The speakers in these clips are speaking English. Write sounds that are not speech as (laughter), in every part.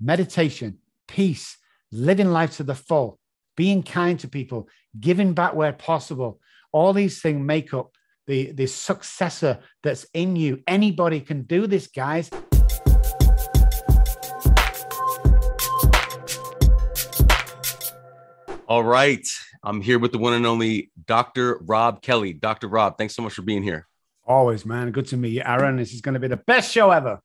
meditation, peace, living life to the full, being kind to people, giving back where possible. All these things make up the, the successor that's in you. Anybody can do this, guys. All right. I'm here with the one and only Dr. Rob Kelly. Dr. Rob, thanks so much for being here. Always, man. Good to meet you, Aaron. This is going to be the best show ever.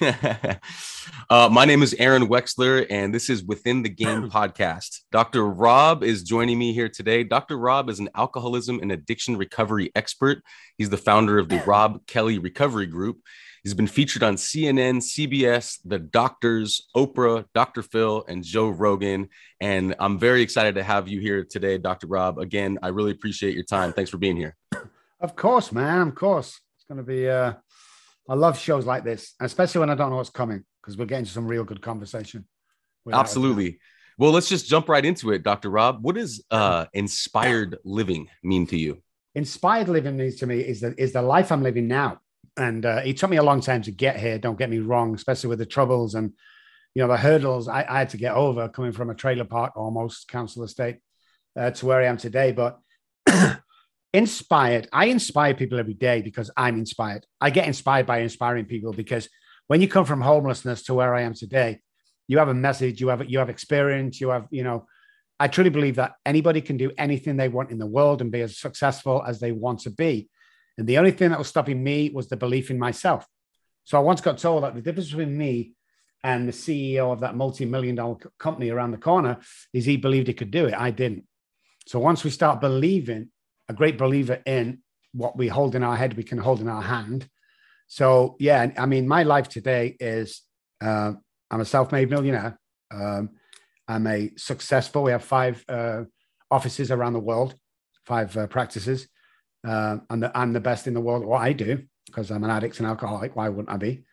(laughs) uh, my name is Aaron Wexler, and this is Within the Game (clears throat) podcast. Dr. Rob is joining me here today. Dr. Rob is an alcoholism and addiction recovery expert. He's the founder of the Rob Kelly Recovery Group. He's been featured on CNN, CBS, The Doctors, Oprah, Dr. Phil, and Joe Rogan. And I'm very excited to have you here today, Dr. Rob. Again, I really appreciate your time. Thanks for being here. Of course, man. Of course. It's going to be, uh, I love shows like this, especially when I don't know what's coming because we're getting to some real good conversation. Absolutely. Well, let's just jump right into it, Dr. Rob. What does uh, inspired living mean to you? Inspired living means to me is the, is the life I'm living now and uh, it took me a long time to get here. Don't get me wrong, especially with the troubles and you know the hurdles I, I had to get over coming from a trailer park almost council estate uh, to where I am today. But (clears throat) inspired, I inspire people every day because I'm inspired. I get inspired by inspiring people because when you come from homelessness to where I am today, you have a message, you have you have experience, you have you know. I truly believe that anybody can do anything they want in the world and be as successful as they want to be. And the only thing that was stopping me was the belief in myself. So I once got told that the difference between me and the CEO of that multi-million dollar company around the corner is he believed he could do it. I didn't. So once we start believing, a great believer in what we hold in our head, we can hold in our hand. So yeah, I mean, my life today is uh, I'm a self-made millionaire. Um, I'm a successful. We have five uh, offices around the world, five uh, practices. Uh, I'm, the, I'm the best in the world at what I do because I'm an addict and alcoholic. Why wouldn't I be?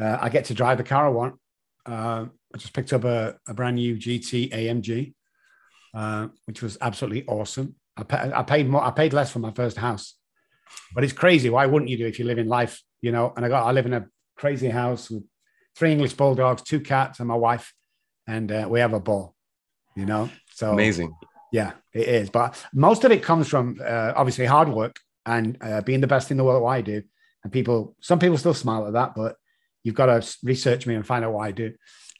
Uh, I get to drive the car I want. Uh, I just picked up a, a, brand new GT AMG, uh, which was absolutely awesome. I, pay, I, paid more. I paid less for my first house, but it's crazy. Why wouldn't you do if you live in life? You know. And I got. I live in a crazy house with three English bulldogs, two cats, and my wife, and uh, we have a ball. You know. So amazing. Yeah, it is. But most of it comes from uh, obviously hard work and uh, being the best in the world at what I do. And people, some people still smile at that, but you've got to research me and find out what I do.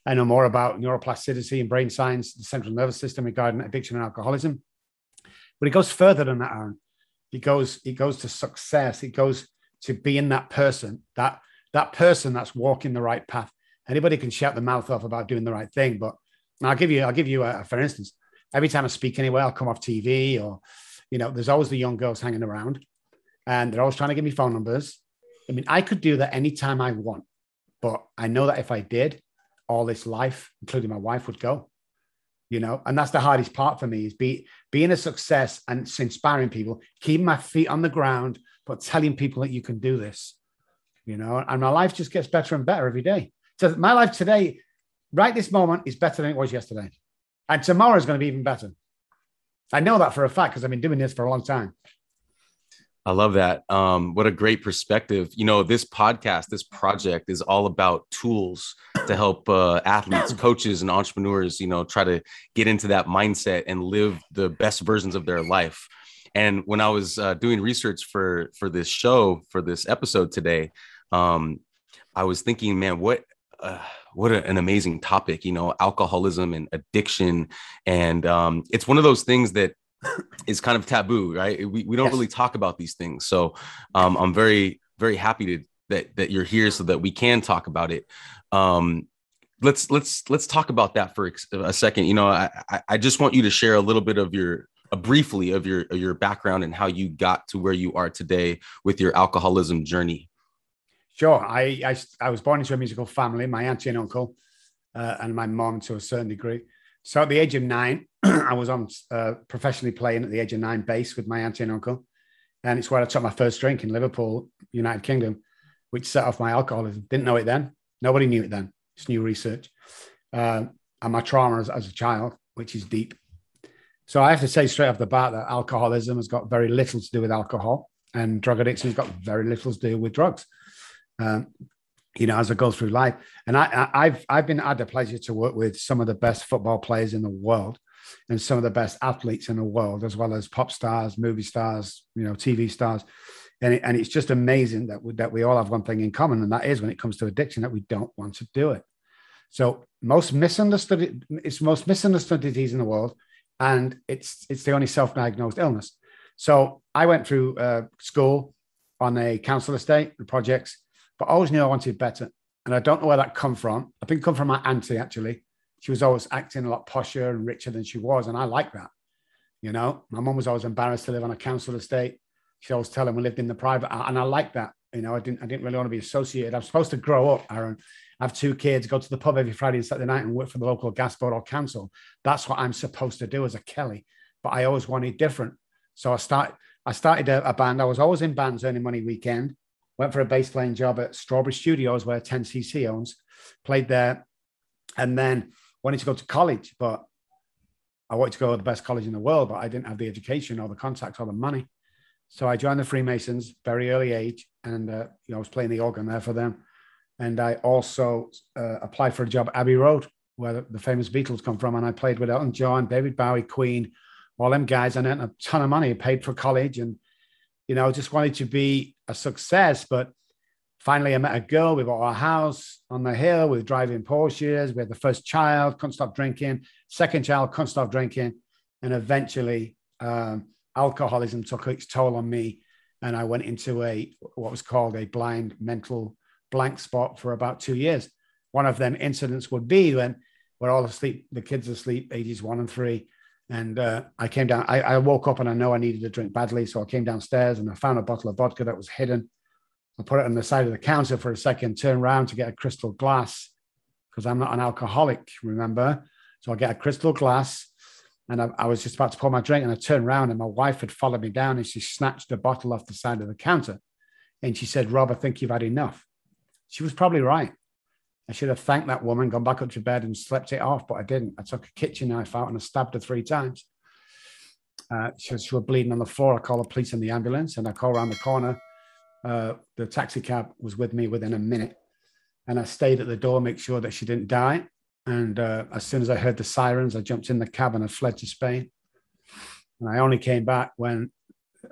I know more about neuroplasticity and brain science, the central nervous system regarding addiction and alcoholism. But it goes further than that, Aaron. It goes, it goes to success. It goes to being that person, that that person that's walking the right path. Anybody can shut the mouth off about doing the right thing, but I'll give you, I'll give you a, for instance every time I speak anywhere, I'll come off TV or, you know, there's always the young girls hanging around and they're always trying to give me phone numbers. I mean, I could do that anytime I want, but I know that if I did, all this life, including my wife, would go. You know, and that's the hardest part for me is be being a success and inspiring people, keeping my feet on the ground, but telling people that you can do this. You know, and my life just gets better and better every day. So my life today, right this moment, is better than it was yesterday. And tomorrow is going to be even better. I know that for a fact because I've been doing this for a long time. I love that. Um, what a great perspective. You know, this podcast, this project is all about tools to help uh, athletes, (clears throat) coaches, and entrepreneurs, you know, try to get into that mindset and live the best versions of their life. And when I was uh, doing research for for this show, for this episode today, um, I was thinking, man, what uh, what a, an amazing topic, you know, alcoholism and addiction. And um, it's one of those things that is kind of taboo, right? We, we don't yes. really talk about these things. So um, I'm very, very happy to, that, that you're here so that we can talk about it. Um, let's, let's, let's talk about that for a second. You know, I, I just want you to share a little bit of your, uh, briefly of your, of your background and how you got to where you are today with your alcoholism journey. Sure. I, I, I was born into a musical family, my auntie and uncle, uh, and my mom to a certain degree. So at the age of nine, (clears throat) I was on uh, professionally playing at the age of nine bass with my auntie and uncle. And it's where I took my first drink in Liverpool, United Kingdom, which set off my alcoholism. Didn't know it then. Nobody knew it then. It's new research. Uh, and my trauma as, as a child, which is deep. So I have to say straight off the bat that alcoholism has got very little to do with alcohol, and drug addiction has got very little to do with drugs. Um, you know, as I go through life. And I, I, have I've been had the pleasure to work with some of the best football players in the world and some of the best athletes in the world, as well as pop stars, movie stars, you know, TV stars. And, it, and it's just amazing that we, that we all have one thing in common, and that is when it comes to addiction, that we don't want to do it. So most misunderstood, it's most misunderstood disease in the world, and it's it's the only self-diagnosed illness. So I went through uh, school on a council estate, the projects, but I always knew I wanted better. And I don't know where that come from. I think come from my auntie actually. She was always acting a lot posher and richer than she was, and I like that. You know, my mum was always embarrassed to live on a council estate. She always tell him we lived in the private, and I like that. You know, I didn't I didn't really want to be associated. I'm supposed to grow up, Aaron. Have two kids, go to the pub every Friday and Saturday night and work for the local gas board or council. That's what I'm supposed to do as a Kelly. But I always wanted different. So I started I started a, a band. I was always in bands earning money weekend. Went for a bass playing job at Strawberry Studios, where 10cc owns. Played there, and then wanted to go to college, but I wanted to go to the best college in the world, but I didn't have the education or the contacts or the money. So I joined the Freemasons very early age, and uh, you know I was playing the organ there for them. And I also uh, applied for a job at Abbey Road, where the, famous Beatles come from, and I played with Elton John, David Bowie, Queen, all them guys, and earned a ton of money, paid for college, and you know just wanted to be a success. But finally, I met a girl. We bought our house on the hill. We were driving Porsches. We had the first child, couldn't stop drinking. Second child, couldn't stop drinking, and eventually. Um, alcoholism took its toll on me and I went into a what was called a blind mental blank spot for about two years. One of them incidents would be when we're all asleep, the kids asleep, ages one and three. And uh, I came down, I, I, woke up and I know I needed a drink badly. So I came downstairs and I found a bottle of vodka that was hidden. I put it on the side of the counter for a second, turn around to get a crystal glass because I'm not an alcoholic, remember? So I get a crystal glass and I, I, was just about to pour my drink, and I turned around, and my wife had followed me down, and she snatched a bottle off the side of the counter, and she said, "Rob, I think you've had enough." She was probably right. I should have thanked that woman, gone back up to bed, and slept it off, but I didn't. I took a kitchen knife out and I stabbed her three times. Uh, she, she, was bleeding on the floor. I called the police and the ambulance, and I called around the corner. Uh, the taxi cab was with me within a minute, and I stayed at the door, make sure that she didn't die. And uh, as soon as I heard the sirens, I jumped in the cab and I fled to Spain. And I only came back when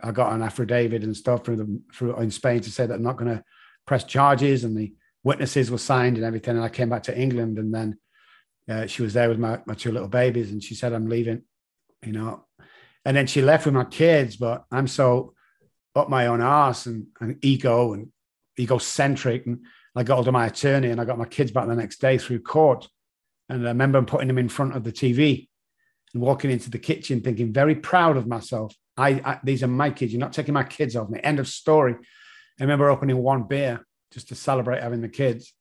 I got an affidavit and stuff through the in Spain to say that I'm not going to press charges, and the witnesses were signed and everything. And I came back to England, and then uh, she was there with my, my two little babies, and she said, "I'm leaving," you know. And then she left with my kids, but I'm so up my own ass and, and ego and egocentric, and I got hold of my attorney, and I got my kids back the next day through court and I remember putting them in front of the TV and walking into the kitchen thinking very proud of myself. I, I, these are my kids. You're not taking my kids off me. End of story. I remember opening one beer just to celebrate having the kids.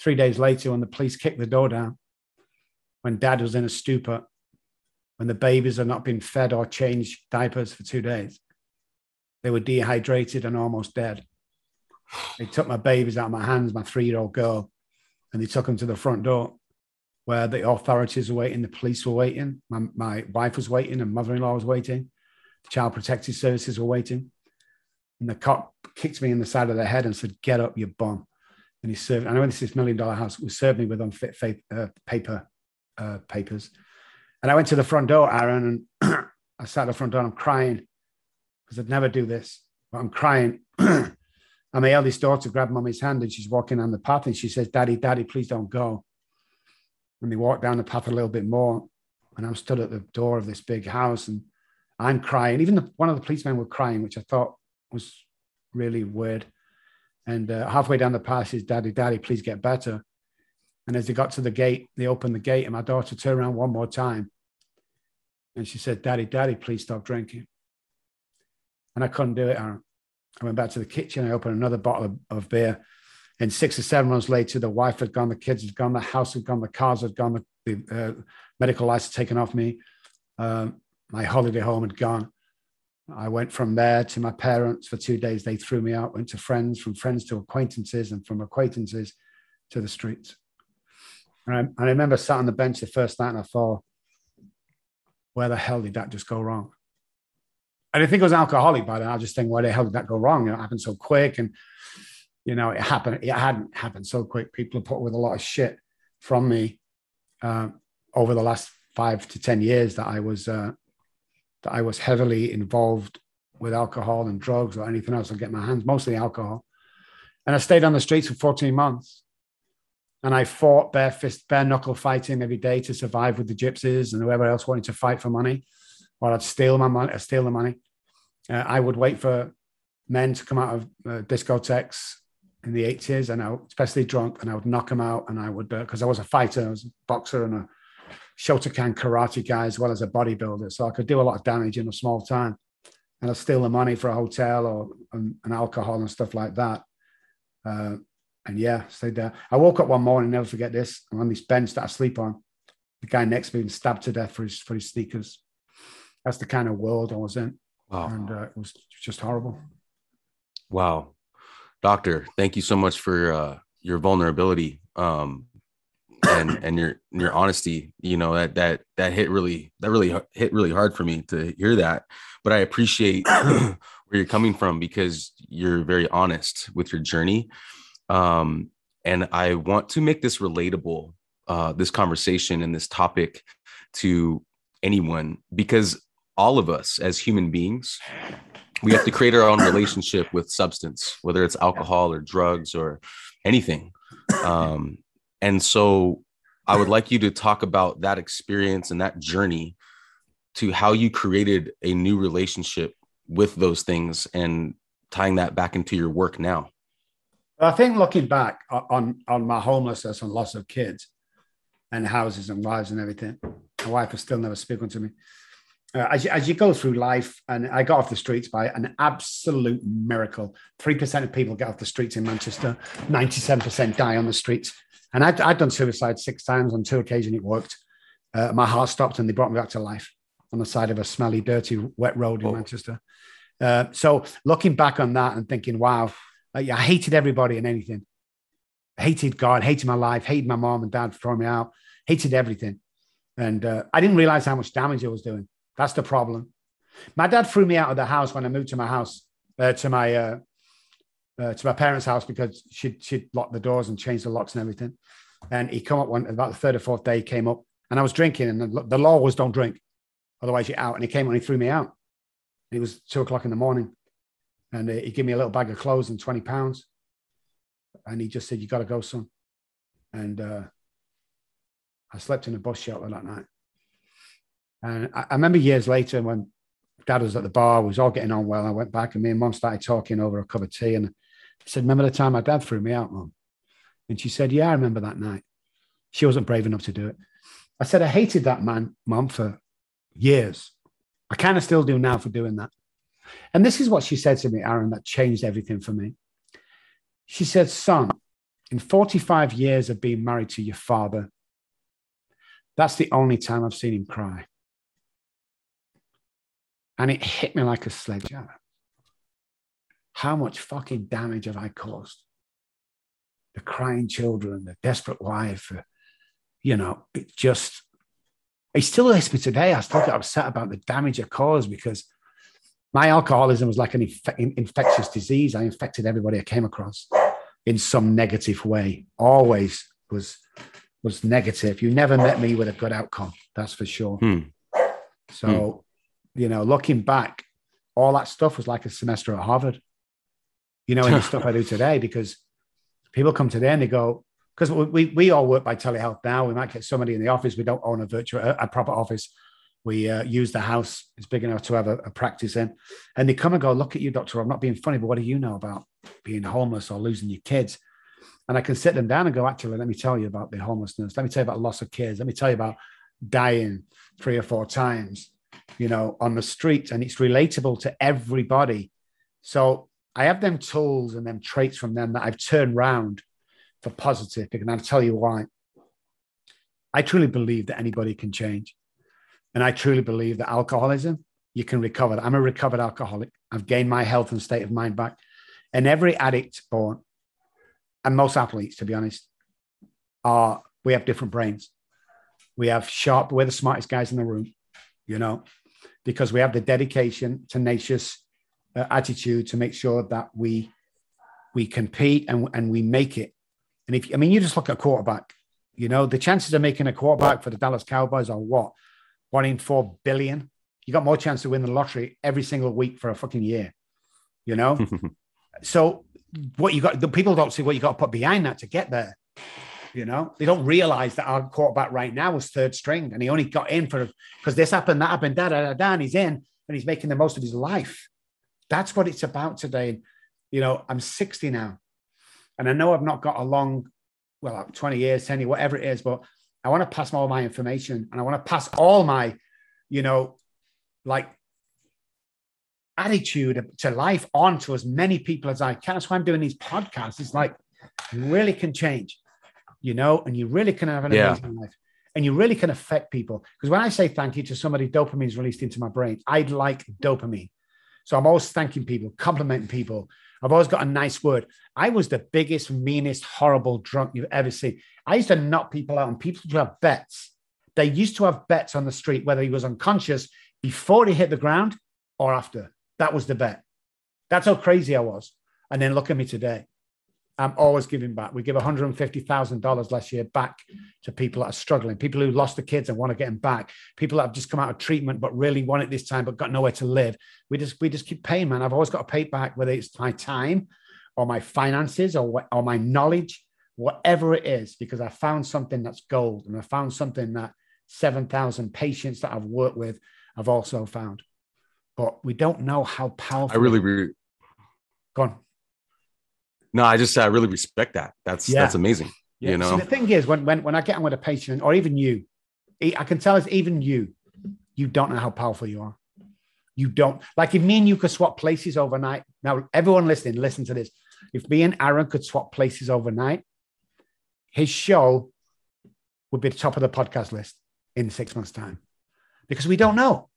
Three days later, when the police kicked the door down, when dad was in a stupor, when the babies had not been fed or changed diapers for two days, they were dehydrated and almost dead. They took my babies out of my hands, my three year old girl, and they took them to the front door where the authorities were waiting, the police were waiting, my, my wife was waiting, and mother-in-law was waiting, the child protective services were waiting. And the cop kicked me in the side of the head and said, Get up, you bum. And he served, I know this is million dollar house, was served me with unfit faith, uh, paper uh, papers. And I went to the front door, Aaron, and (clears throat) I sat at the front door and I'm crying because I'd never do this, but I'm crying. (clears throat) And my eldest daughter grabbed mommy's hand and she's walking down the path and she says, Daddy, Daddy, please don't go. And they walk down the path a little bit more. And I'm stood at the door of this big house and I'm crying. Even the, one of the policemen were crying, which I thought was really weird. And uh, halfway down the path, says, Daddy, Daddy, please get better. And as they got to the gate, they opened the gate and my daughter turned around one more time. And she said, Daddy, Daddy, please stop drinking. And I couldn't do it, Aaron. I went back to the kitchen. I opened another bottle of, of beer. And six or seven months later, the wife had gone, the kids had gone, the house had gone, the cars had gone, the, the uh, medical license taken off me. Um, my holiday home had gone. I went from there to my parents for two days. They threw me out, went to friends, from friends to acquaintances, and from acquaintances to the streets. And I, and I remember sat on the bench the first night and I thought, where the hell did that just go wrong? I didn't think it was alcoholic by then. I just think, why the hell did that go wrong? You know, it happened so quick. And you know, it happened. It hadn't happened so quick. People have put with a lot of shit from me uh, over the last five to ten years that I was uh, that I was heavily involved with alcohol and drugs or anything else. I get my hands mostly alcohol, and I stayed on the streets for 14 months. And I fought bare fist, bare knuckle fighting every day to survive with the gypsies and whoever else wanted to fight for money, or I'd steal my money, I'd steal the money. Uh, I would wait for men to come out of uh, discotheques in the 80s and I, especially drunk, and I would knock them out. And I would, because uh, I was a fighter, I was a boxer and a Shotokan karate guy as well as a bodybuilder. So I could do a lot of damage in a small time. And I'd steal the money for a hotel or an, alcohol and stuff like that. Uh, and yeah, stayed there. I woke up one morning, never forget this. I'm on this bench that I sleep on. The guy next to me was stabbed to death for his for his sneakers. That's the kind of world I was in. Wow. And uh, it was just horrible. Wow. Doctor, thank you so much for uh, your vulnerability um, and and your your honesty. You know that that that hit really that really hit really hard for me to hear that. But I appreciate (clears throat) where you're coming from because you're very honest with your journey um, and I want to make this relatable, uh, this conversation and this topic to anyone because all of us as human beings, we have to create our own relationship with substance, whether it's alcohol or drugs or anything. Um, and so I would like you to talk about that experience and that journey to how you created a new relationship with those things and tying that back into your work now. I think looking back on on my homelessness and loss of kids and houses and wives and everything, my wife is still never speaking to me. Uh, as, you, as you go through life, and I got off the streets by an absolute miracle. 3% of people get off the streets in Manchester, 97% die on the streets. And I'd, I'd done suicide six times. On two occasions, it worked. Uh, my heart stopped and they brought me back to life on the side of a smelly, dirty, wet road in oh. Manchester. Uh, so looking back on that and thinking, wow, I hated everybody and anything. I hated God, hated my life, hated my mom and dad for throwing me out, hated everything. And uh, I didn't realize how much damage I was doing. That's the problem. My dad threw me out of the house when I moved to my house, uh, to my uh, uh, to my parents' house because she'd she'd locked the doors and changed the locks and everything. And he come up one about the third or fourth day. He came up and I was drinking, and the, the law was don't drink, otherwise you're out. And he came and he threw me out. It was two o'clock in the morning, and uh, he gave me a little bag of clothes and 20 pounds. And he just said, You got to go, son. And uh, I slept in a bus shelter that night. And I, I, remember years later when dad was at the bar, we was all getting on well. I went back and me and mom started talking over a cup of tea. And I said, Remember the time my dad threw me out, mom? And she said, Yeah, I remember that night. She wasn't brave enough to do it. I said, I hated that man, mom, for years. I kind of still do now for doing that. And this is what she said to me, Aaron, that changed everything for me. She said, Son, in 45 years of being married to your father, that's the only time I've seen him cry. And it hit me like a sledgehammer. How much fucking damage have I caused? The crying children, the desperate wife, uh, you know, it just, it still hits me today. I still get upset about the damage I caused because my alcoholism was like an inf- infectious disease. I infected everybody I came across in some negative way. Always was was negative. You never met me with a good outcome. That's for sure. Hmm. So. You know, looking back, all that stuff was like a semester at Harvard. You know, in the (laughs) stuff I do today, because people come today and they go, because we, we all work by telehealth now. We might get somebody in the office. We don't own a virtual, a, a proper office. We uh, use the house. It's big enough to have a, a, practice in. And they come and go, look at you, doctor. I'm not being funny, but what do you know about being homeless or losing your kids? And I can sit them down and go, actually, let me tell you about the homelessness. Let me tell you about loss of kids. Let me tell you about dying three or four times, you know, on the street. And it's relatable to everybody. So I have them tools and them traits from them that I've turned round for positive. And I'll tell you why. I truly believe that anybody can change. And I truly believe that alcoholism, you can recover. I'm a recovered alcoholic. I've gained my health and state of mind back. And every addict born, and most athletes, to be honest, are we have different brains. We have sharp, we're the smartest guys in the room, you know, because we have the dedication, tenacious uh, attitude to make sure that we we compete and, and we make it. And if I mean, you just look at quarterback, you know, the chances of making a quarterback for the Dallas Cowboys are what? One in four billion. You got more chance to win the lottery every single week for a fucking year, you know? (laughs) so what you got, the people don't see what you got to put behind that to get there. You know, they don't realize that our quarterback right now was third string and he only got in for because this happened, that happened, da da da da, and he's in and he's making the most of his life. That's what it's about today. You know, I'm 60 now, and I know I've not got a long, well, 20 years, 10 years, whatever it is, but I want to pass all my information and I want to pass all my, you know, like attitude to life on to as many people as I can. That's why I'm doing these podcasts. It's like really can change you know, and you really can have an yeah. amazing life and you really can affect people. Because when I say thank you to somebody, dopamine is released into my brain. I'd like dopamine. So I'm always thanking people, complimenting people. I've always got a nice word. I was the biggest, meanest, horrible drunk you've ever seen. I used to knock people out and people to have bets. They used to have bets on the street, whether he was unconscious before he hit the ground or after. That was the bet. That's how crazy I was. And then look at me today. I'm always giving back. We give $150,000 last year back to people that are struggling, people who lost their kids and want to get them back, people that have just come out of treatment but really want it this time but got nowhere to live. We just we just keep paying, man. I've always got to pay back, whether it's my time or my finances or, or my knowledge, whatever it is, because I found something that's gold and I found something that 7,000 patients that I've worked with have also found. But we don't know how powerful. I really, really. Go on. No, I just I really respect that. That's yeah. that's amazing. Yeah. You know, so the thing is, when when when I get on with a patient, or even you, I can tell it's even you, you don't know how powerful you are. You don't like if me and you could swap places overnight. Now, everyone listening, listen to this. If me and Aaron could swap places overnight, his show would be the top of the podcast list in six months' time because we don't know.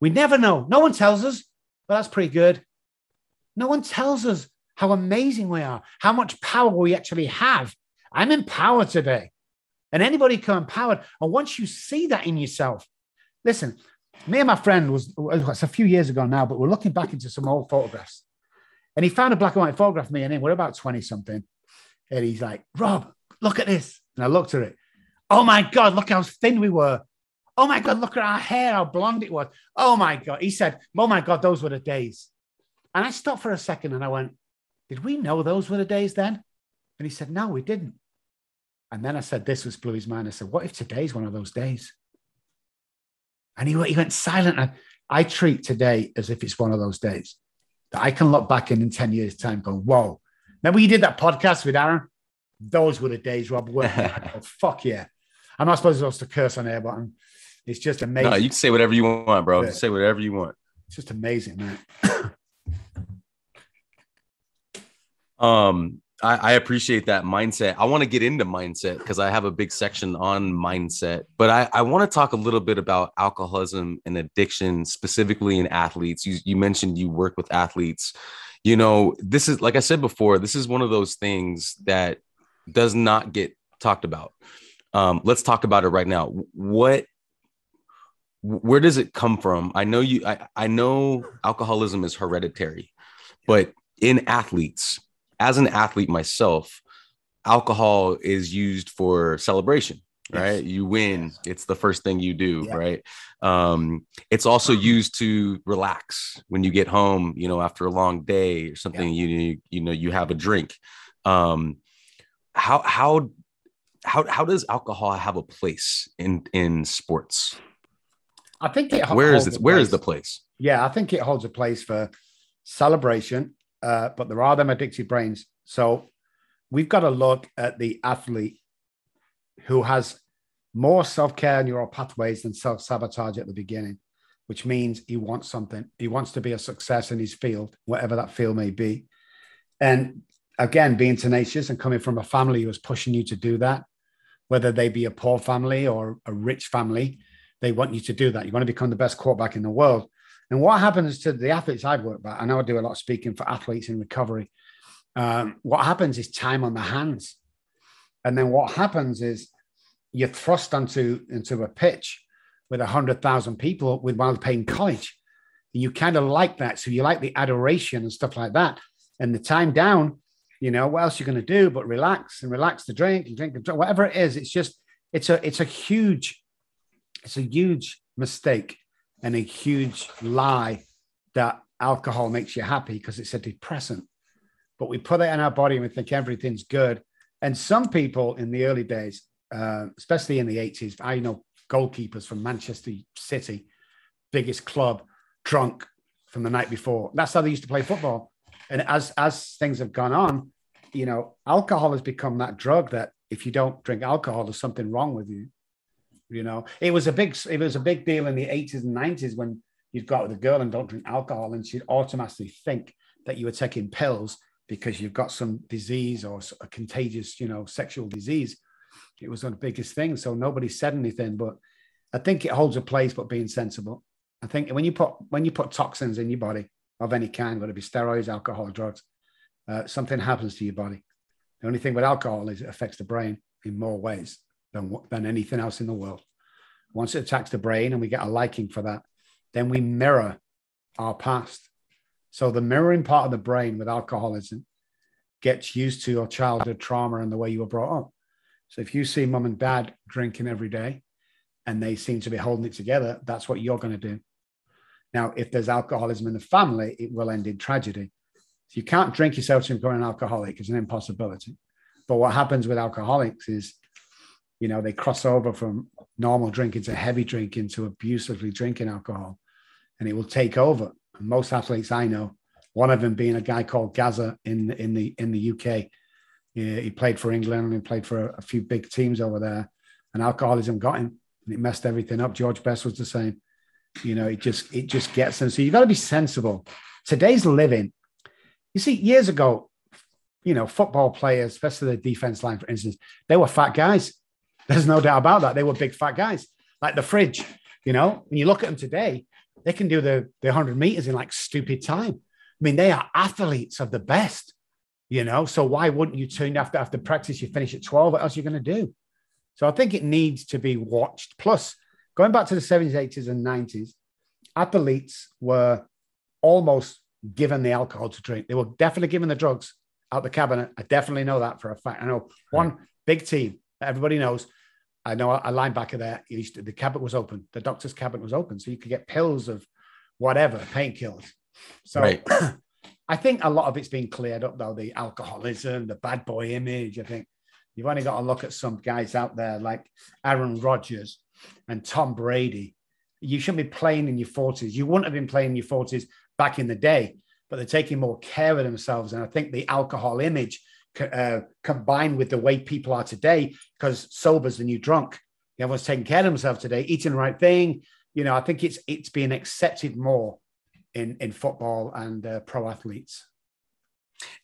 We never know. No one tells us, but that's pretty good. No one tells us how amazing we are, how much power we actually have. I'm empowered today. And anybody can empowered. And once you see that in yourself, listen, me and my friend was it's a few years ago now, but we're looking back into some old photographs. And he found a black and white photograph of me and him. We're about 20 something. And he's like, Rob, look at this. And I looked at it. Oh my God, look how thin we were. Oh my God, look at our hair, how blonde it was. Oh my God. He said, Oh my God, those were the days. And I stopped for a second and I went, did we know those were the days then? And he said, No, we didn't. And then I said, This was blew his mind. I said, What if today's one of those days? And he, he went silent. And I treat today as if it's one of those days that I can look back in in 10 years' time going, Whoa. Remember you did that podcast with Aaron? Those were the days, Rob. oh, (laughs) fuck yeah. I'm not supposed to curse on air, but I'm, it's just amazing. No, you can say whatever you want, bro. Yeah. Say whatever you want. It's just amazing, man. Um, I, I appreciate that mindset. I want to get into mindset because I have a big section on mindset, but I, I want to talk a little bit about alcoholism and addiction, specifically in athletes. You, you mentioned you work with athletes. You know, this is like I said before, this is one of those things that does not get talked about. Um, let's talk about it right now. What where does it come from? I know you I, I know alcoholism is hereditary, but in athletes, as an athlete myself, alcohol is used for celebration right you win yes. it's the first thing you do yeah. right um it's also used to relax when you get home you know after a long day or something yeah. you you know you have a drink um how how how how does alcohol have a place in in sports i think it where is it where place. is the place yeah i think it holds a place for celebration uh, but there are them addicted brains. So we've got to look at the athlete who has more self care neural pathways than self sabotage at the beginning, which means he wants something. He wants to be a success in his field, whatever that field may be. And again, being tenacious and coming from a family who is pushing you to do that, whether they be a poor family or a rich family, they want you to do that. You want to become the best quarterback in the world. And what happens to the athletes I've worked with, I know I do a lot of speaking for athletes in recovery. Um, what happens is time on the hands. And then what happens is you're thrust onto into a pitch with a hundred thousand people with while paying college. You kind of like that. So you like the adoration and stuff like that. And the time down, You know, what else you're you going to do but relax and relax the drink and drink and drink, whatever it is. It's just, it's a, it's a huge, it's a huge mistake and a huge lie that alcohol makes you happy because it's a depressant. But we put it in our body and we think everything's good. And some people in the early days, uh, especially in the 80s, I know goalkeepers from Manchester City, biggest club, drunk from the night before. That's how they used to play football. And as as things have gone on, you know, alcohol has become that drug that if you don't drink alcohol, there's something wrong with you. You know, it was a big it was a big deal in the 80s and 90s when you'd go out with a girl and don't drink alcohol, and she'd automatically think that you were taking pills because you've got some disease or a contagious, you know, sexual disease it was one of the biggest things. So nobody said anything, but I think it holds a place, but being sensible. I think when you put when you put toxins in your body of any kind, whether it be steroids, alcohol, drugs, uh, something happens to your body. The only thing with alcohol is it affects the brain in more ways than than anything else in the world. Once it attacks the brain and we get a liking for that, then we mirror our past. So the mirroring part of the brain with alcoholism gets used to your childhood trauma and the way you were brought up. So if you see mom and dad drinking every day and they seem to be holding it together, that's what you're going to do. Now, if there's alcoholism in the family, it will end in tragedy. So you can't drink yourself to become an alcoholic. It's an impossibility. But what happens with alcoholics is, you know, they cross over from normal drinking to heavy drinking to abusively drinking alcohol, and it will take over. And most athletes I know, one of them being a guy called Gazza in in the in the UK, he, played for England and he played for a, a, few big teams over there. And alcoholism got him and it messed everything up. George Best was the same. You know, it just it just gets them. So you've got to be sensible. Today's living. You see, years ago, you know, football players, especially the defense line, for instance, they were fat guys. There's no doubt about that. They were big fat guys, like the fridge. You know, when you look at them today, they can do the, the 100 meters in like stupid time. I mean, they are athletes of the best you know. So why wouldn't you turn after after practice? You finish at twelve. What else are you going to do? So I think it needs to be watched. Plus, going back to the seventies, eighties, and nineties, athletes were almost given the alcohol to drink. They were definitely given the drugs out the cabinet. I definitely know that for a fact. I know one big team everybody knows. I know a linebacker there. To, the cabinet was open. The doctor's cabinet was open, so you could get pills of whatever painkillers. So right. (clears throat) I think a lot of it's been cleared up though. The alcoholism, the bad boy image. I think you've only got to look at some guys out there like Aaron Rodgers and Tom Brady. You shouldn't be playing in your 40s. You wouldn't have been playing in your 40s back in the day, but they're taking more care of themselves. And I think the alcohol image uh, combined with the way people are today, because sober's the new drunk. Everyone's taking care of themselves today, eating the right thing. You know, I think it's it's being accepted more in in football and uh, pro athletes.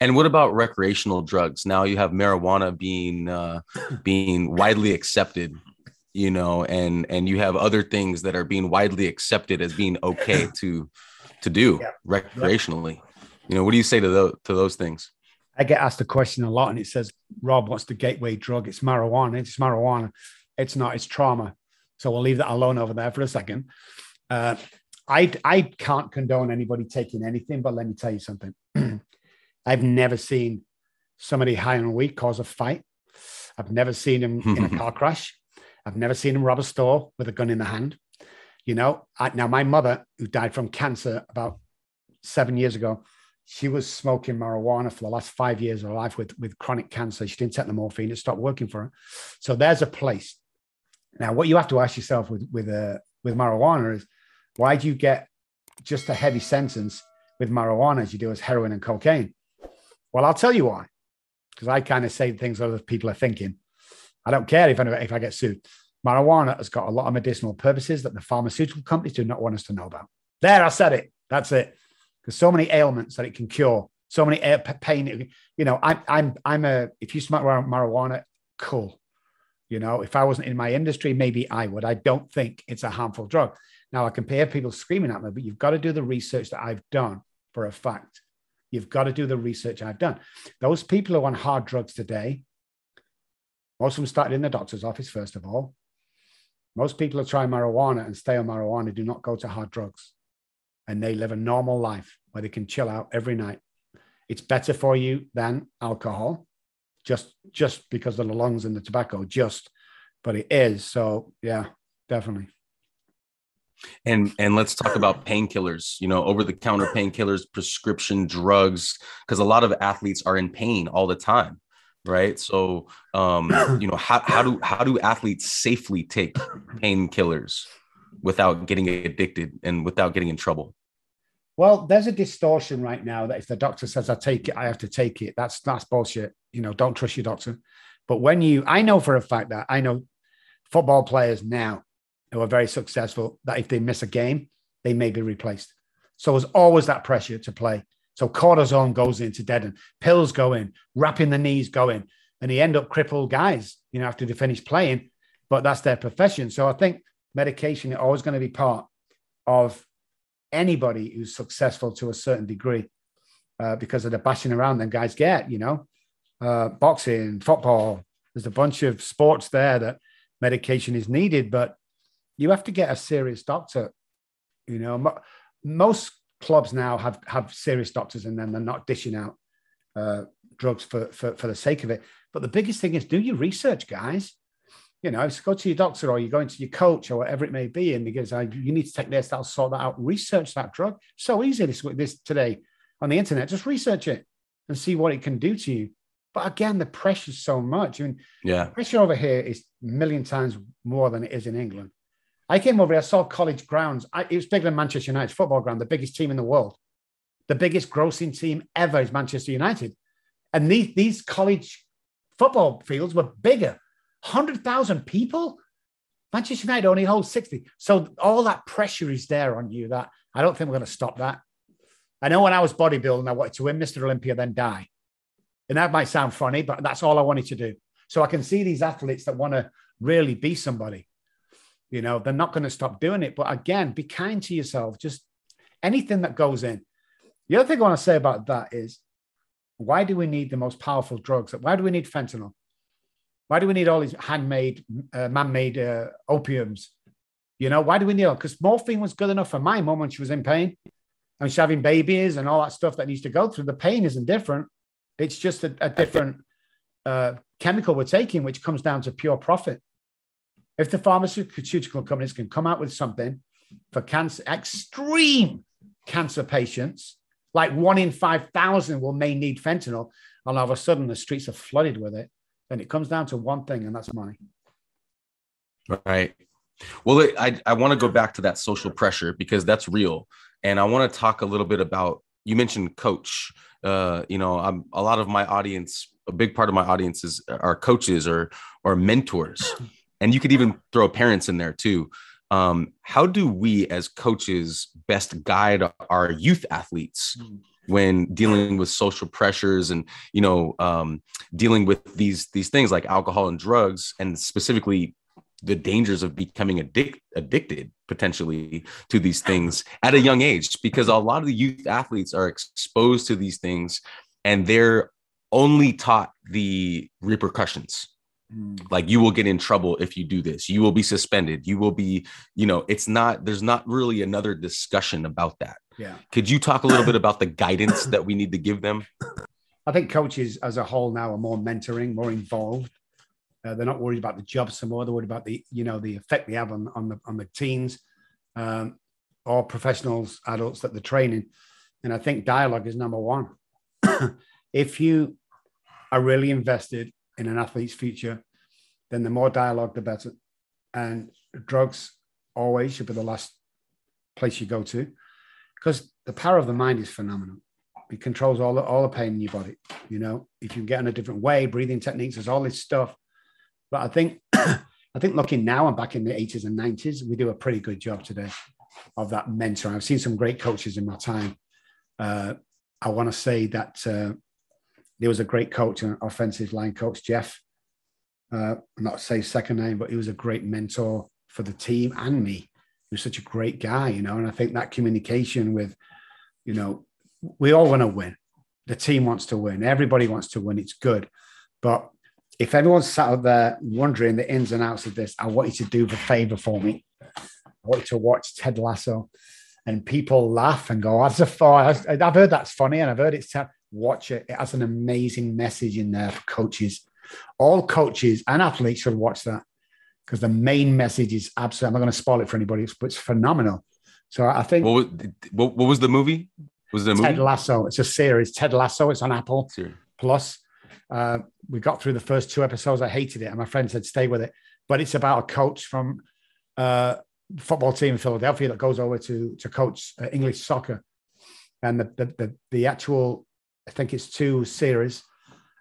And what about recreational drugs? Now you have marijuana being uh, (laughs) being widely accepted, you know, and and you have other things that are being widely accepted as being okay (laughs) to to do yeah. recreationally. You know, what do you say to those to those things? I get asked the question a lot, and it says, "Rob, what's the gateway drug? It's marijuana. It's marijuana. It's not. It's trauma." So we'll leave that alone over there for a second. Uh, I I can't condone anybody taking anything, but let me tell you something. (clears throat) I've never seen somebody high on weed cause a fight. I've never seen him in a (laughs) car crash. I've never seen him rob a store with a gun in the hand. You know, I, now my mother, who died from cancer about seven years ago, she was smoking marijuana for the last five years of her life with, with chronic cancer. She didn't take the morphine; it stopped working for her. So there's a place. Now, what you have to ask yourself with with uh, with marijuana is why do you get just a heavy sentence with marijuana as you do as heroin and cocaine? Well, I'll tell you why. Because I kind of say things other people are thinking. I don't care if I, if I get sued. Marijuana has got a lot of medicinal purposes that the pharmaceutical companies do not want us to know about. There, I said it. That's it. There's so many ailments that it can cure. So many pain. You know, I'm I'm I'm a. If you smoke marijuana, cool. You know, if I wasn't in my industry, maybe I would. I don't think it's a harmful drug. Now, I can hear people screaming at me, but you've got to do the research that I've done for a fact. You've got to do the research I've done. Those people who are on hard drugs today, most of them started in the doctor's office, first of all. Most people who try marijuana and stay on marijuana do not go to hard drugs. And they live a normal life where they can chill out every night It's better for you than alcohol, just just because of the lungs and the tobacco, just, but it is. So yeah, definitely. And and let's talk about painkillers, you know, over the counter painkillers, prescription drugs, because a lot of athletes are in pain all the time, right? So um, you know, how, how do how do athletes safely take painkillers without getting addicted and without getting in trouble? Well, there's a distortion right now that if the doctor says I take it, I have to take it. That's that's bullshit. You know, don't trust your doctor. But when you, I know for a fact that I know football players now who are very successful that if they miss a game, they may be replaced. So there's always that pressure to play. So cortisone goes into deaden, pills go in, wrapping the knees go in, and they end up crippled guys, you know, after they finish playing. But that's their profession. So I think medication is always going to be part of anybody who's successful to a certain degree uh, because of the bashing around them guys get, you know, uh, boxing, football. There's a bunch of sports there that medication is needed, but you have to get a serious doctor. You know, most clubs now have have serious doctors, and then they're not dishing out uh, drugs for, for for the sake of it. But the biggest thing is do your research, guys. You know, go to your doctor or you're going to your coach or whatever it may be, and because I, ah, you need to take this, I'll sort that out. Research that drug. So easy this this today on the internet. Just research it and see what it can do to you. But again, the pressure's so much. I mean, yeah, pressure over here is a million times more than it is in England. I came over here, I saw college grounds. I, it was bigger than Manchester United's football ground, the biggest team in the world. The biggest grossing team ever is Manchester United. And these, these college football fields were bigger 100,000 people. Manchester United only holds 60. So all that pressure is there on you that I don't think we're going to stop that. I know when I was bodybuilding, I wanted to win Mr. Olympia, then die. And that might sound funny, but that's all I wanted to do. So I can see these athletes that want to really be somebody. You know, they're not going to stop doing it. But again, be kind to yourself. Just anything that goes in. The other thing I want to say about that is why do we need the most powerful drugs? Why do we need fentanyl? Why do we need all these handmade, uh, man-made uh, opiums? You know, why do we need? Because morphine was good enough for my mom when she was in pain, and she's having babies and all that stuff that needs to go through. The pain isn't different; it's just a, a different uh, chemical we're taking, which comes down to pure profit. If the pharmaceutical companies can come out with something for cancer, extreme cancer patients, like one in 5,000 will may need fentanyl, and all of a sudden the streets are flooded with it, then it comes down to one thing, and that's money. Right. Well, I, I want to go back to that social pressure because that's real. And I want to talk a little bit about you mentioned coach. Uh, you know, I'm a lot of my audience, a big part of my audience is are coaches or or mentors (clears throat) and you could even throw parents in there too. Um, how do we as coaches best guide our youth athletes mm. When dealing with social pressures and you know um, dealing with these these things like alcohol and drugs and specifically the dangers of becoming addic- addicted potentially to these things at a young age because a lot of the youth athletes are exposed to these things and they're only taught the repercussions. Mm. like you will get in trouble if you do this. You will be suspended. You will be you know it's not there's not really another discussion about that yeah. Could you talk a little bit about the guidance that we need to give them? I think coaches as a whole now are more mentoring more involved. Uh, they're not worried about the job some more. They're worried about the you know the effect they have on, on the on the teens um, or professionals adults that they're training. And i think dialogue is number one. (coughs) If you are really invested in an athlete's future, then the more dialogue, the better. And drugs always should be the last place you go to because the power of the mind is phenomenal. It controls all the, all the pain in your body. You know, if you get in a different way, breathing techniques, there's all this stuff. But I think, (clears throat) I think looking now and back in the 80s and 90s, we do a pretty good job today of that mentoring. I've seen some great coaches in my time. Uh, I want to say that uh, there was a great coach, an offensive line coach, Jeff. Uh, not say second name, but he was a great mentor for the team and me. He was such a great guy, you know. And I think that communication with, you know, we all want to win. The team wants to win. Everybody wants to win. It's good. But if everyone's sat out there wondering the ins and outs of this, I want you to do the favor for me. I want you to watch Ted Lasso and people laugh and go, "That's a far." I've heard that's funny, and I've heard it's. Ter-. watch it. It has an amazing message in there for coaches. All coaches and athletes should watch that because the main message is absolutely. I'm not going to spoil it for anybody, but it's phenomenal. So I think. What was, what, what was the movie? Was it a movie? Ted Lasso. It's a series. Ted Lasso. It's on Apple Plus. Uh, we got through the first two episodes. I hated it, and my friend said stay with it. But it's about a coach from uh, football team in Philadelphia that goes over to to coach uh, English soccer, and the, the the the, actual I think it's two series.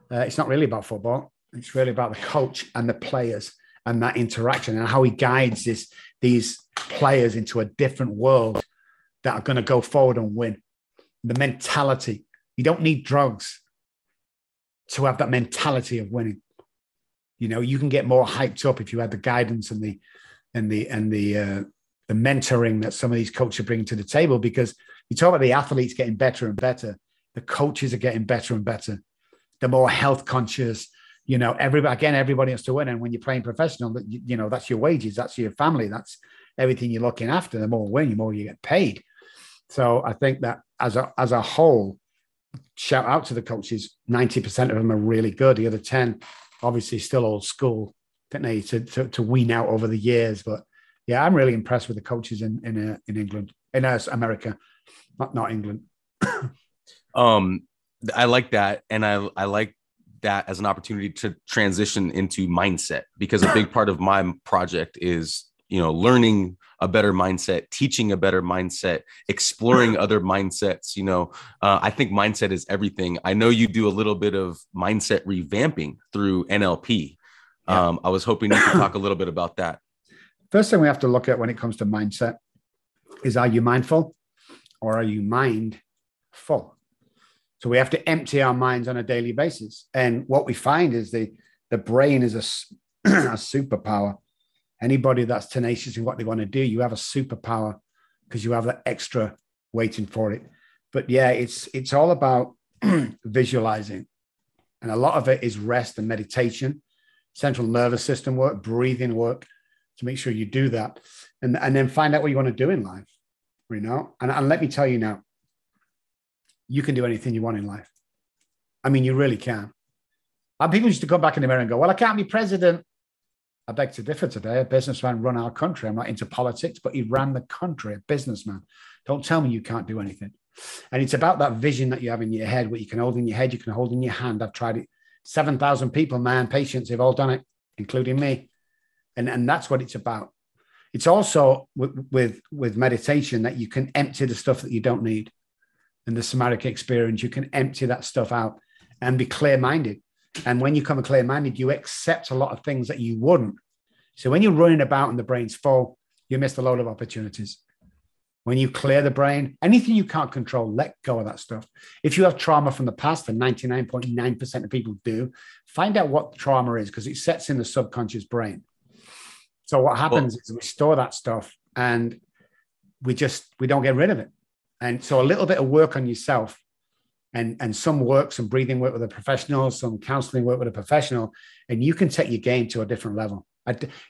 Uh, it's not really about football. It's really about the coach and the players and that interaction and how he guides this these players into a different world that are going to go forward and win. The mentality. You don't need drugs to have that mentality of winning. You know, you can get more hyped up if you had the guidance and the and the and the uh, the mentoring that some of these coaches bring to the table. Because you talk about the athletes getting better and better, the coaches are getting better and better. They're more health conscious. You know, every again, everybody has to win. And when you're playing professional, you, you know that's your wages, that's your family, that's everything you're looking after. The more win, the more you get paid. So I think that as a as a whole, shout out to the coaches. Ninety percent of them are really good. The other ten, obviously, still old school don't they, to, to, to wean out over the years. But yeah, I'm really impressed with the coaches in in uh, in England, in uh, America, not not England. (coughs) um, I like that, and I I like that as an opportunity to transition into mindset because a big part of my project is you know learning a better mindset teaching a better mindset exploring (laughs) other mindsets you know uh, i think mindset is everything i know you do a little bit of mindset revamping through nlp yeah. Um, I was hoping you could talk a little bit about that. First thing we have to look at when it comes to mindset is are you mindful or are you mindful? So we have to empty our minds on a daily basis. And what we find is the, the brain is a, (clears throat) a superpower. Anybody that's tenacious in what they want to do, you have a superpower because you have that extra waiting for it. But yeah, it's it's all about (clears throat) visualizing. And a lot of it is rest and meditation central nervous system work, breathing work to make sure you do that. And, and then find out what you want to do in life, you know? And, and let me tell you now, you can do anything you want in life. I mean, you really can. And people used to come back in the mirror and go, well, I can't be president. I beg to differ today. A businessman run our country. I'm not into politics, but he ran the country, a businessman. Don't tell me you can't do anything. And it's about that vision that you have in your head, what you can hold in your head, you can hold in your hand. I've tried it 7,000 people, man, patients, they've all done it, including me. And, and that's what it's about. It's also with, with, with meditation that you can empty the stuff that you don't need. And the somatic experience, you can empty that stuff out and be clear minded. And when you come clear minded, you accept a lot of things that you wouldn't. So when you're running about and the brain's full, you miss a load of opportunities. When you clear the brain, anything you can't control, let go of that stuff. If you have trauma from the past, and 99.9% of people do, find out what trauma is because it sets in the subconscious brain. So what happens well, is we store that stuff and we just we don't get rid of it. And so a little bit of work on yourself and, and some work, some breathing work with a professional, some counseling work with a professional, and you can take your game to a different level.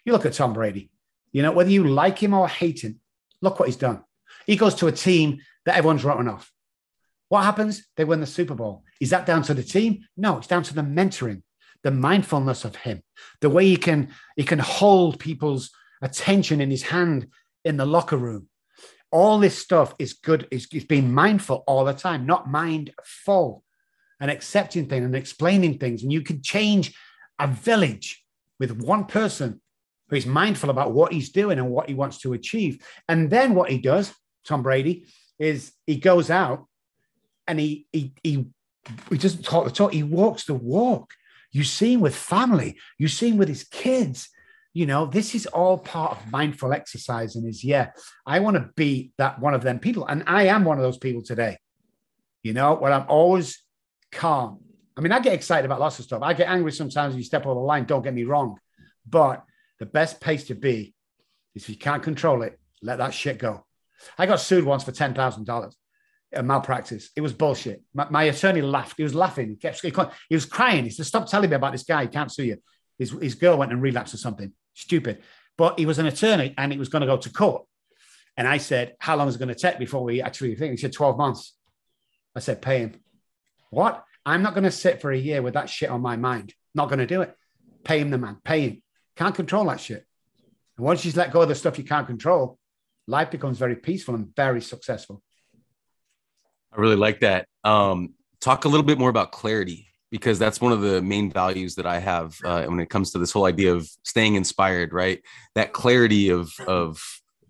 you look at Tom Brady, you know, whether you like him or hate him, look what he's done. He goes to a team that everyone's written off. What happens? They win the Super Bowl. Is that down to the team? No, it's down to the mentoring, the mindfulness of him, the way he can he can hold people's attention in his hand in the locker room. All this stuff is good. Is, being mindful all the time, not mindful, and accepting things and explaining things. And you can change a village with one person who is mindful about what he's doing and what he wants to achieve. And then what he does Tom Brady, is he goes out and he he he, he doesn't talk the talk, he walks the walk. You see him with family, you see him with his kids. You know, this is all part of mindful exercise. And is yeah, I want to be that one of them people. And I am one of those people today. You know, where I'm always calm. I mean, I get excited about lots of stuff. I get angry sometimes when you step over the line, don't get me wrong. But the best place to be is if you can't control it, let that shit go. I got sued once for ten thousand dollars. A malpractice. It was bullshit. My, my, attorney laughed. He was laughing. He, kept, he was crying. He said, "Stop telling me about this guy. He can't sue you." His, his girl went and relapsed or something. Stupid. But he was an attorney and he was going to go to court. And I said, "How long is it going to take before we actually think?" He said, 12 months." I said, "Pay him." What? I'm not going to sit for a year with that shit on my mind. Not going to do it. Pay him the man. Pay him. Can't control that shit. And once you let go of the stuff you can't control, life becomes very peaceful and very successful. I really like that. Um, talk a little bit more about clarity because that's one of the main values that I have uh, when it comes to this whole idea of staying inspired. Right, that clarity of of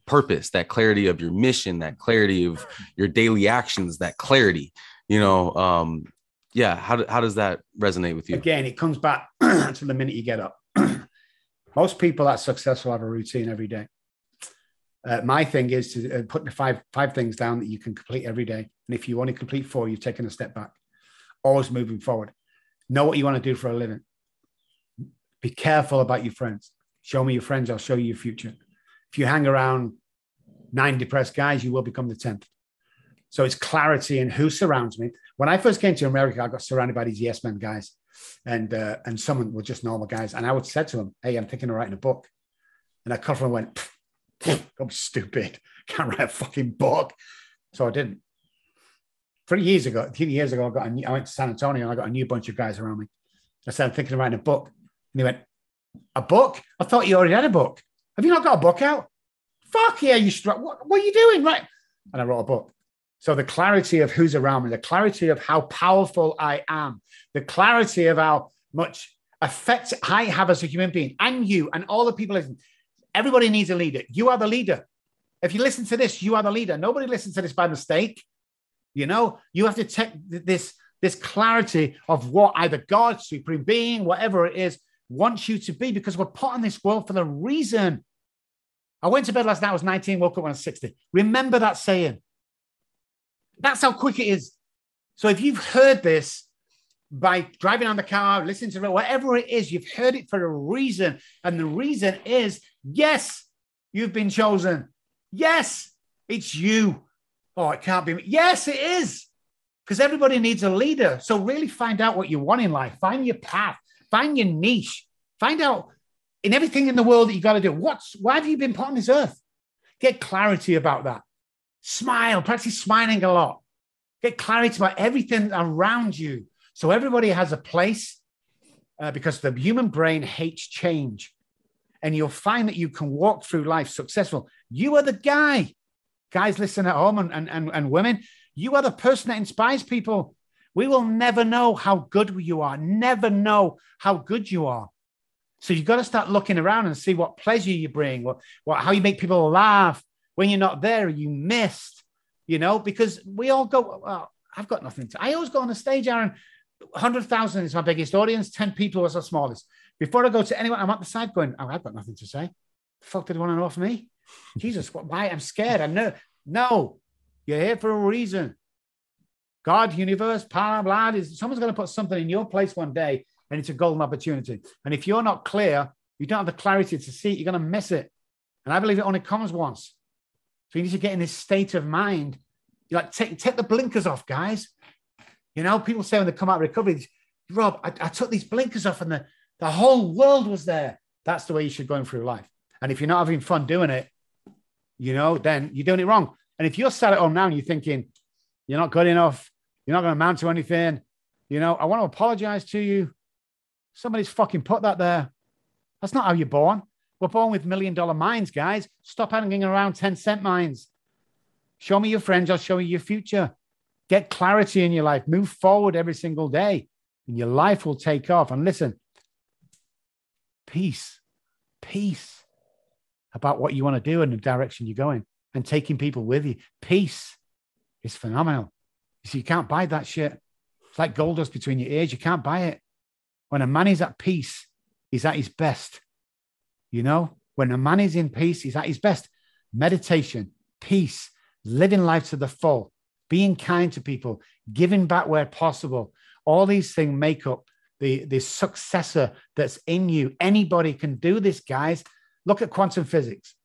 purpose, that clarity of your mission, that clarity of your daily actions, that clarity. You know, um, yeah. How how does that resonate with you? Again, it comes back (clears throat) to the minute you get up. (clears throat) Most people that successful have a routine every day. Uh, my thing is to uh, put the five five things down that you can complete every day, and if you only complete four, you've taken a step back. Always moving forward. Know what you want to do for a living. Be careful about your friends. Show me your friends, I'll show you your future. If you hang around nine depressed guys, you will become the 10th. So it's clarity in who surrounds me. When I first came to America, I got surrounded by these yes men guys, and uh, and some were just normal guys. And I would say to them, "Hey, I'm thinking of writing a book," and I cut and went, "I'm stupid. (laughs) Can't write a fucking book." So I didn't three years ago, three years ago, I got a new, I went to San Antonio and I got a new bunch of guys around me. I said, I'm thinking of writing a book. And he went, A book? I thought you already had a book. Have you not got a book out? Fuck yeah, you struck. What, what are you doing? Right. And I wrote a book. So the clarity of who's around me, the clarity of how powerful I am, the clarity of how much effect I have as a human being, and you and all the people listen. Everybody needs a leader. You are the leader. If you listen to this, you are the leader. Nobody listens to this by mistake. You know, you have to take this this clarity of what either God, supreme being, whatever it is, wants you to be, because we're put on this world for the reason. I went to bed last night. I was 19, woke up when I was 60. Remember that saying. That's how quick it is. So if you've heard this by driving on the car, listening to it, whatever it is, you've heard it for a reason. And the reason is yes, you've been chosen. Yes, it's you. Oh, it can't be. Yes, it is. Because everybody needs a leader. So really find out what you want in life. Find your path. Find your niche. Find out in everything in the world that you got to do. What's why have you been put on this earth? Get clarity about that. Smile. Practice smiling a lot. Get clarity about everything around you. So everybody has a place uh, because the human brain hates change. And you'll find that you can walk through life successful. You are the guy guys listening at home and, and, and, and women, you are the person that inspires people. We will never know how good you are, never know how good you are. So you've got to start looking around and see what pleasure you bring, what, what how you make people laugh when you're not there, you missed, you know, because we all go, well, I've got nothing to. I always go on the stage, Aaron. 100,000 is my biggest audience, 10 people was the smallest. Before I go to anyone, I'm at the side going, oh, I've got nothing to say. Fuck did they want to know for me? Jesus, why? I'm scared. I'm no, no. You're here for a reason. God, universe, power, blood is someone's going to put something in your place one day, and it's a golden opportunity. And if you're not clear, you don't have the clarity to see it, you're going to miss it. And I believe it only comes once. So you need to get in this state of mind. You like take take the blinkers off, guys. You know, people say when they come out of recovery, Rob, I, I took these blinkers off, and the, the whole world was there. That's the way you should go through life. And if you're not having fun doing it, you know, then you're doing it wrong. And if you're sat at home now and you're thinking, you're not good enough, you're not going to amount to anything, you know, I want to apologize to you. Somebody's fucking put that there. That's not how you're born. We're born with million dollar minds, guys. Stop hanging around 10 cent minds. Show me your friends, I'll show you your future. Get clarity in your life. Move forward every single day, and your life will take off. And listen, peace, peace about what you want to do and the direction you're going and taking people with you. Peace is phenomenal. You see, you can't buy that shit. It's like gold dust between your ears. You can't buy it. When a man is at peace, he's at his best. You know, when a man is in peace, he's at his best. Meditation, peace, living life to the full, being kind to people, giving back where possible. All these things make up the, the successor that's in you. Anybody can do this, guys. Look at quantum physics.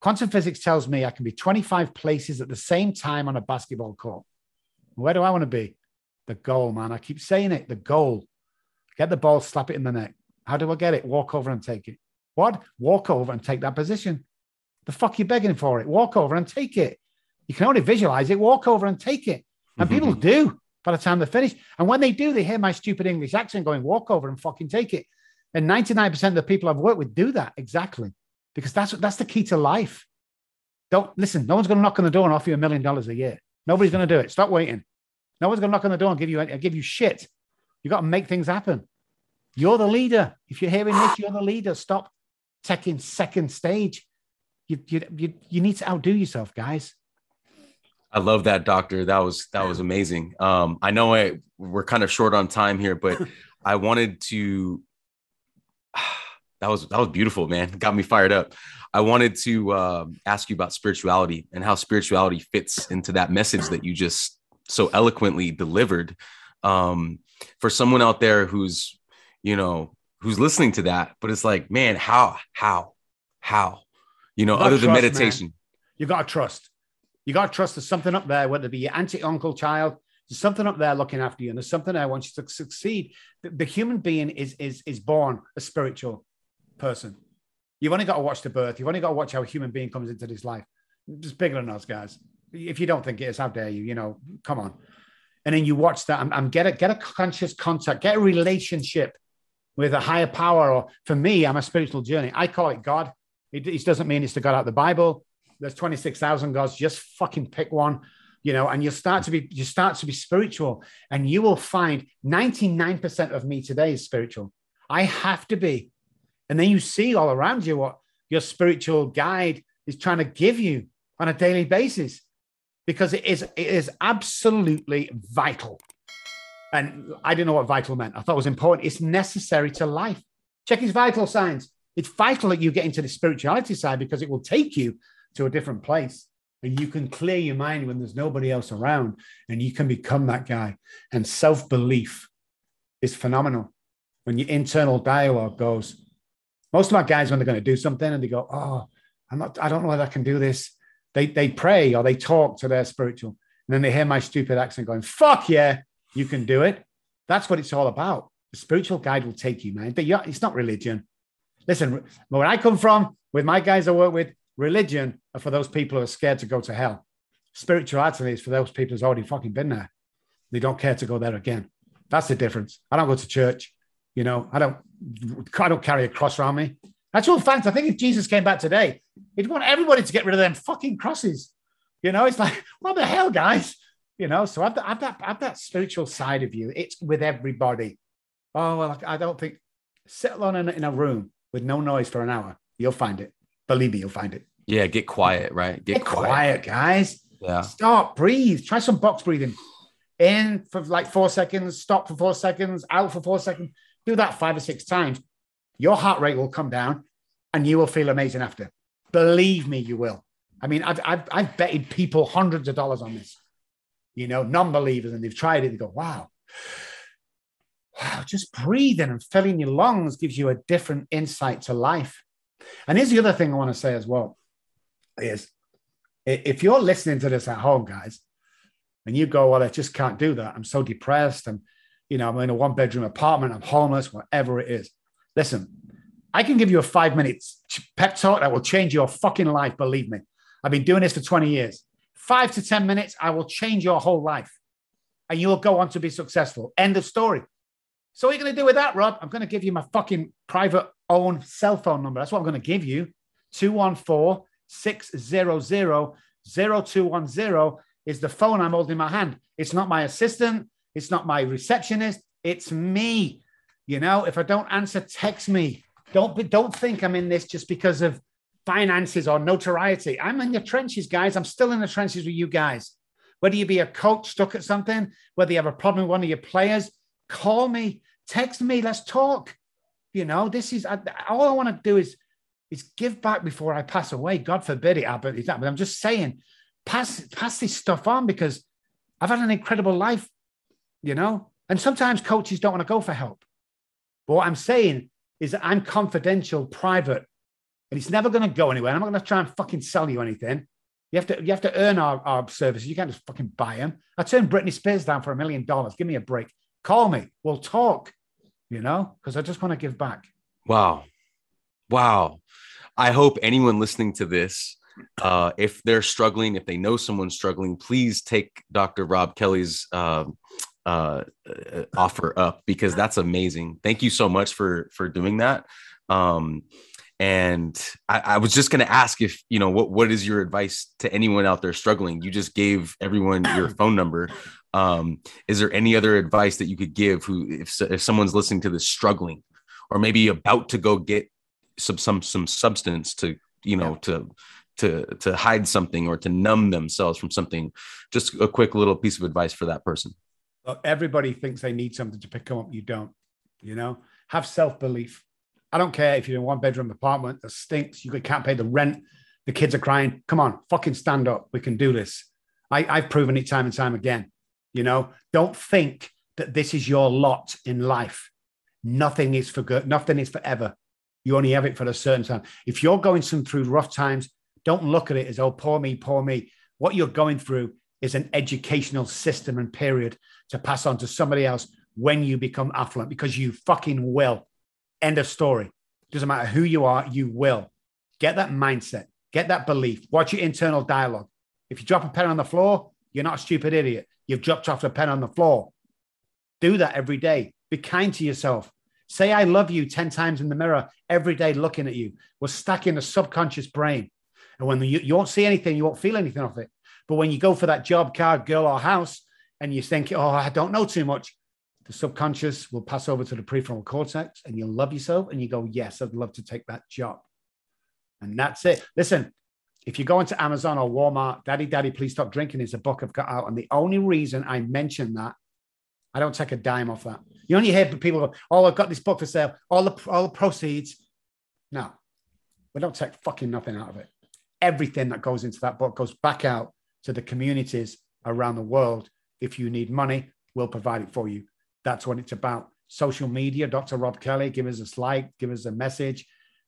Quantum physics tells me I can be 25 places at the same time on a basketball court. Where do I want to be? The goal, man. I keep saying it. The goal. Get the ball, slap it in the net. How do I get it? Walk over and take it. What? Walk over and take that position. The fuck you begging for it? Walk over and take it. You can only visualize it. Walk over and take it. And (laughs) people do. by the time they finish. And when they do, they hear my stupid English accent going, walk over and fucking take it. And 99% of the people I've worked with do that exactly because that's that's the key to life. Don't listen, no one's going to knock on the door and offer you a million dollars a year. Nobody's going to do it. Stop waiting. No one's going to knock on the door and give you give you shit. You got to make things happen. You're the leader. If you're hearing this, you're the leader. Stop taking second stage. You, you, you, you need to outdo yourself, guys. I love that, doctor. That was that was amazing. Um, I know I, we're kind of short on time here, but (laughs) I wanted to. That was that was beautiful, man. Got me fired up. I wanted to uh, ask you about spirituality and how spirituality fits into that message that you just so eloquently delivered. Um, for someone out there who's, you know, who's listening to that, but it's like, man, how, how, how, you know, you other than meditation. Man. You got to trust. You got to trust there's something up there, whether it be your auntie, uncle, child, there's something up there looking after you, and there's something I want you to succeed. The, the human being is is is born a spiritual person. You've only got to watch the birth. You've only got to watch how a human being comes into this life. Just bigger than us, guys. If you don't think it is, how dare you? You know, come on. And then you watch that and get a get a conscious contact, get a relationship with a higher power. Or for me, I'm a spiritual journey. I call it God. It, it doesn't mean it's the God out of the Bible. There's 26,000 gods. Just fucking pick one, you know, and you start to be you start to be spiritual, and you will find 99% of me today is spiritual. I have to be and then you see all around you what your spiritual guide is trying to give you on a daily basis because it is, it is absolutely vital. And I didn't know what vital meant. I thought it was important. It's necessary to life. Check his vital signs. It's vital that you get into the spirituality side because it will take you to a different place. And you can clear your mind when there's nobody else around and you can become that guy. And self belief is phenomenal. When your internal dialogue goes, most of my guys, when they're going to do something and they go, Oh, I'm not, I don't know whether I can do this. They, they pray or they talk to their spiritual. And then they hear my stupid accent going, Fuck yeah, you can do it. That's what it's all about. The spiritual guide will take you, man. But it's not religion. Listen, where I come from, with my guys I work with, religion are for those people who are scared to go to hell. Spirituality is for those people who's already fucking been there. They don't care to go there again. That's the difference. I don't go to church. You know, I don't, I don't carry a cross around me. Actual fact, I think if Jesus came back today, he'd want everybody to get rid of them fucking crosses. You know, it's like, (laughs) what the hell, guys? You know, so I've, I've that, I've that spiritual side of you. It's with everybody. Oh, well, I don't think, sit alone in, in a room with no noise for an hour. You'll find it. Believe me, you'll find it. Yeah, get quiet, right? Get, get quiet. quiet, guys. Yeah. Stop, breathe. Try some box breathing. In for like four seconds, stop for four seconds, out for four seconds. Do that five or six times. Your heart rate will come down and you will feel amazing after. Believe me, you will. I mean, I've, I've, I've betted people hundreds of dollars on this, you know, non believers, and they've tried it. They go, wow, wow, just breathing and filling your lungs gives you a different insight to life. And here's the other thing I want to say as well is if you're listening to this at home, guys, and you go, well, I just can't do that. I'm so depressed. and you know, I'm in a one bedroom apartment, I'm homeless, whatever it is. Listen, I can give you a five minutes pep talk that will change your fucking life. Believe me. I've been doing this for 20 years. Five to 10 minutes, I will change your whole life and you will go on to be successful. End of story. So, what are you going to do with that, Rob? I'm going to give you my fucking private own cell phone number. That's what I'm going to give you 214 600 0210 is the phone I'm holding in my hand. It's not my assistant. It's not my receptionist. It's me. You know, if I don't answer, text me. Don't be, don't think I'm in this just because of finances or notoriety. I'm in the trenches, guys. I'm still in the trenches with you guys. Whether you be a coach stuck at something, whether you have a problem with one of your players, call me, text me, let's talk. You know, this is all I want to do is is give back before I pass away. God forbid it happens. But I'm just saying, pass pass this stuff on because I've had an incredible life you know? And sometimes coaches don't want to go for help. But what I'm saying is that I'm confidential, private, and it's never going to go anywhere. I'm not going to try and fucking sell you anything. You have to, you have to earn our, our services. You can't just fucking buy them. I turned Britney Spears down for a million dollars. Give me a break. Call me. We'll talk, you know, because I just want to give back. Wow. Wow. I hope anyone listening to this uh, if they're struggling, if they know someone struggling, please take Dr. Rob Kelly's uh, uh, uh, offer up because that's amazing. Thank you so much for for doing that. Um, and I, I was just going to ask if you know what what is your advice to anyone out there struggling? You just gave everyone your (clears throat) phone number. Um, is there any other advice that you could give who if if someone's listening to this struggling, or maybe about to go get some some some substance to you know yeah. to to to hide something or to numb themselves from something? Just a quick little piece of advice for that person. Everybody thinks they need something to pick them up. You don't. You know, have self belief I don't care if you're in one bedroom apartment that stinks, you can't pay the rent, the kids are crying. Come on, fucking stand up. We can do this. I, I've proven it time and time again. You know, don't think that this is your lot in life. Nothing is for good, nothing is forever. You only have it for a certain time. If you're going through rough times, don't look at it as, oh, poor me, poor me. What you're going through is an educational system and period to pass on to somebody else when you become affluent because you fucking will. End of story. Doesn't matter who you are, you will. Get that mindset, get that belief, watch your internal dialogue. If you drop a pen on the floor, you're not a stupid idiot. You've dropped off a pen on the floor. Do that every day. Be kind to yourself. Say, I love you 10 times in the mirror every day looking at you. We're stuck in the subconscious brain. And when you, you won't see anything, you won't feel anything of it. But when you go for that job, car, girl, or house, and you think, oh, I don't know too much, the subconscious will pass over to the prefrontal cortex and you'll love yourself and you go, Yes, I'd love to take that job. And that's it. Listen, if you go into Amazon or Walmart, Daddy, Daddy, Please Stop Drinking is a book I've got out. And the only reason I mention that, I don't take a dime off that. You only hear people go, Oh, I've got this book for sale, all the, all the proceeds. No, we don't take fucking nothing out of it. Everything that goes into that book goes back out to the communities around the world. If you need money, we'll provide it for you. That's what it's about. Social media, Dr. Rob Kelly, give us a like, give us a message.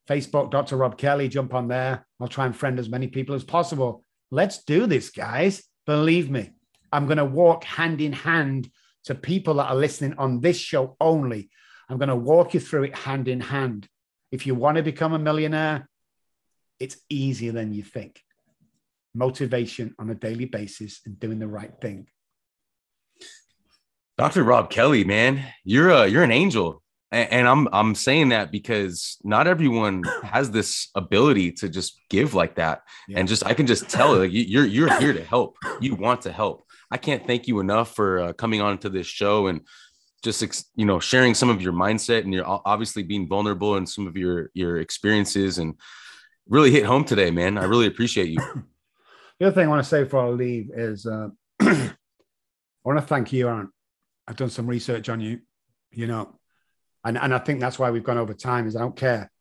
Facebook, Dr. Rob Kelly, jump on there. I'll try and friend as many people as possible. Let's do this, guys. Believe me, I'm going to walk hand in hand to people that are listening on this show only. I'm going to walk you through it hand in hand. If you want to become a millionaire, it's easier than you think. Motivation on a daily basis and doing the right thing. Dr. Rob Kelly, man, you're a you're an angel. And, I'm I'm saying that because not everyone (laughs) has this ability to just give like that. Yeah. And just I can just tell like you're you're here to help. You want to help. I can't thank you enough for uh, coming on to this show and just you know sharing some of your mindset and you're obviously being vulnerable and some of your your experiences and really hit home today, man. I really appreciate you. (clears throat) The other thing I want to say before I leave is uh, (clears throat) I want to thank you, Aaron, I've done some research on you, you know, and, and I think that's why we've gone over time is I don't care.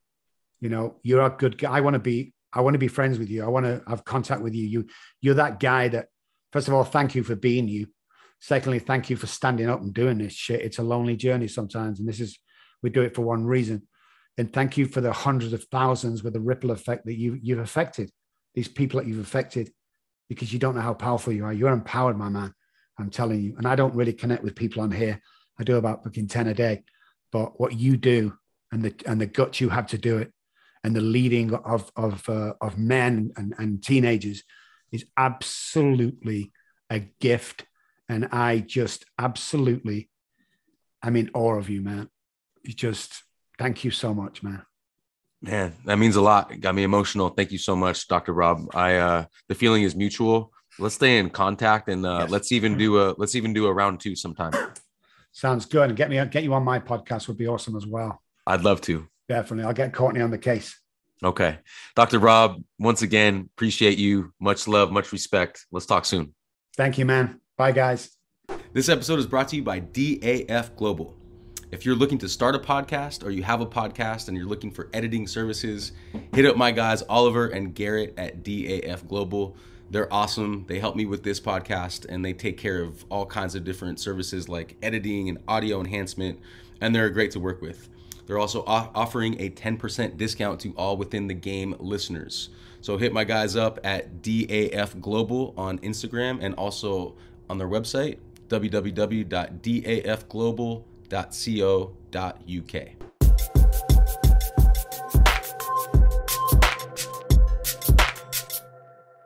You know, you're a good guy. I want to be, I want to be friends with you. I want to have contact with you. You, you're that guy that, first of all, thank you for being you. Secondly, thank you for standing up and doing this shit. It's a lonely journey sometimes. And this is, we do it for one reason. And thank you for the hundreds of thousands with the ripple effect that you, you've affected, these people that you've affected, because you don't know how powerful you are. You're empowered, my man. I'm telling you. And I don't really connect with people on here. I do about fucking 10 a day. But what you do and the and the guts you have to do it and the leading of of uh, of men and, and teenagers is absolutely a gift. And I just absolutely I'm in awe of you, man. You just thank you so much, man. Man, that means a lot. It got me emotional. Thank you so much, Dr. Rob. I uh the feeling is mutual let's stay in contact and uh, yes. let's even do a let's even do a round two sometime. (clears throat) Sounds good. And get me get you on my podcast would be awesome as well. I'd love to. Definitely. I'll get Courtney on the case. Okay. Dr. Rob, once again, appreciate you. Much love, much respect. Let's talk soon. Thank you, man. Bye, guys. This episode is brought to you by DAF Global. If you're looking to start a podcast or you have a podcast and you're looking for editing services, hit up my guys, Oliver and Garrett at DAF Global. They're awesome. They help me with this podcast and they take care of all kinds of different services like editing and audio enhancement, and they're great to work with. They're also offering a 10% discount to all within the game listeners. So hit my guys up at DAF Global on Instagram and also on their website, www.dafglobal.co.uk.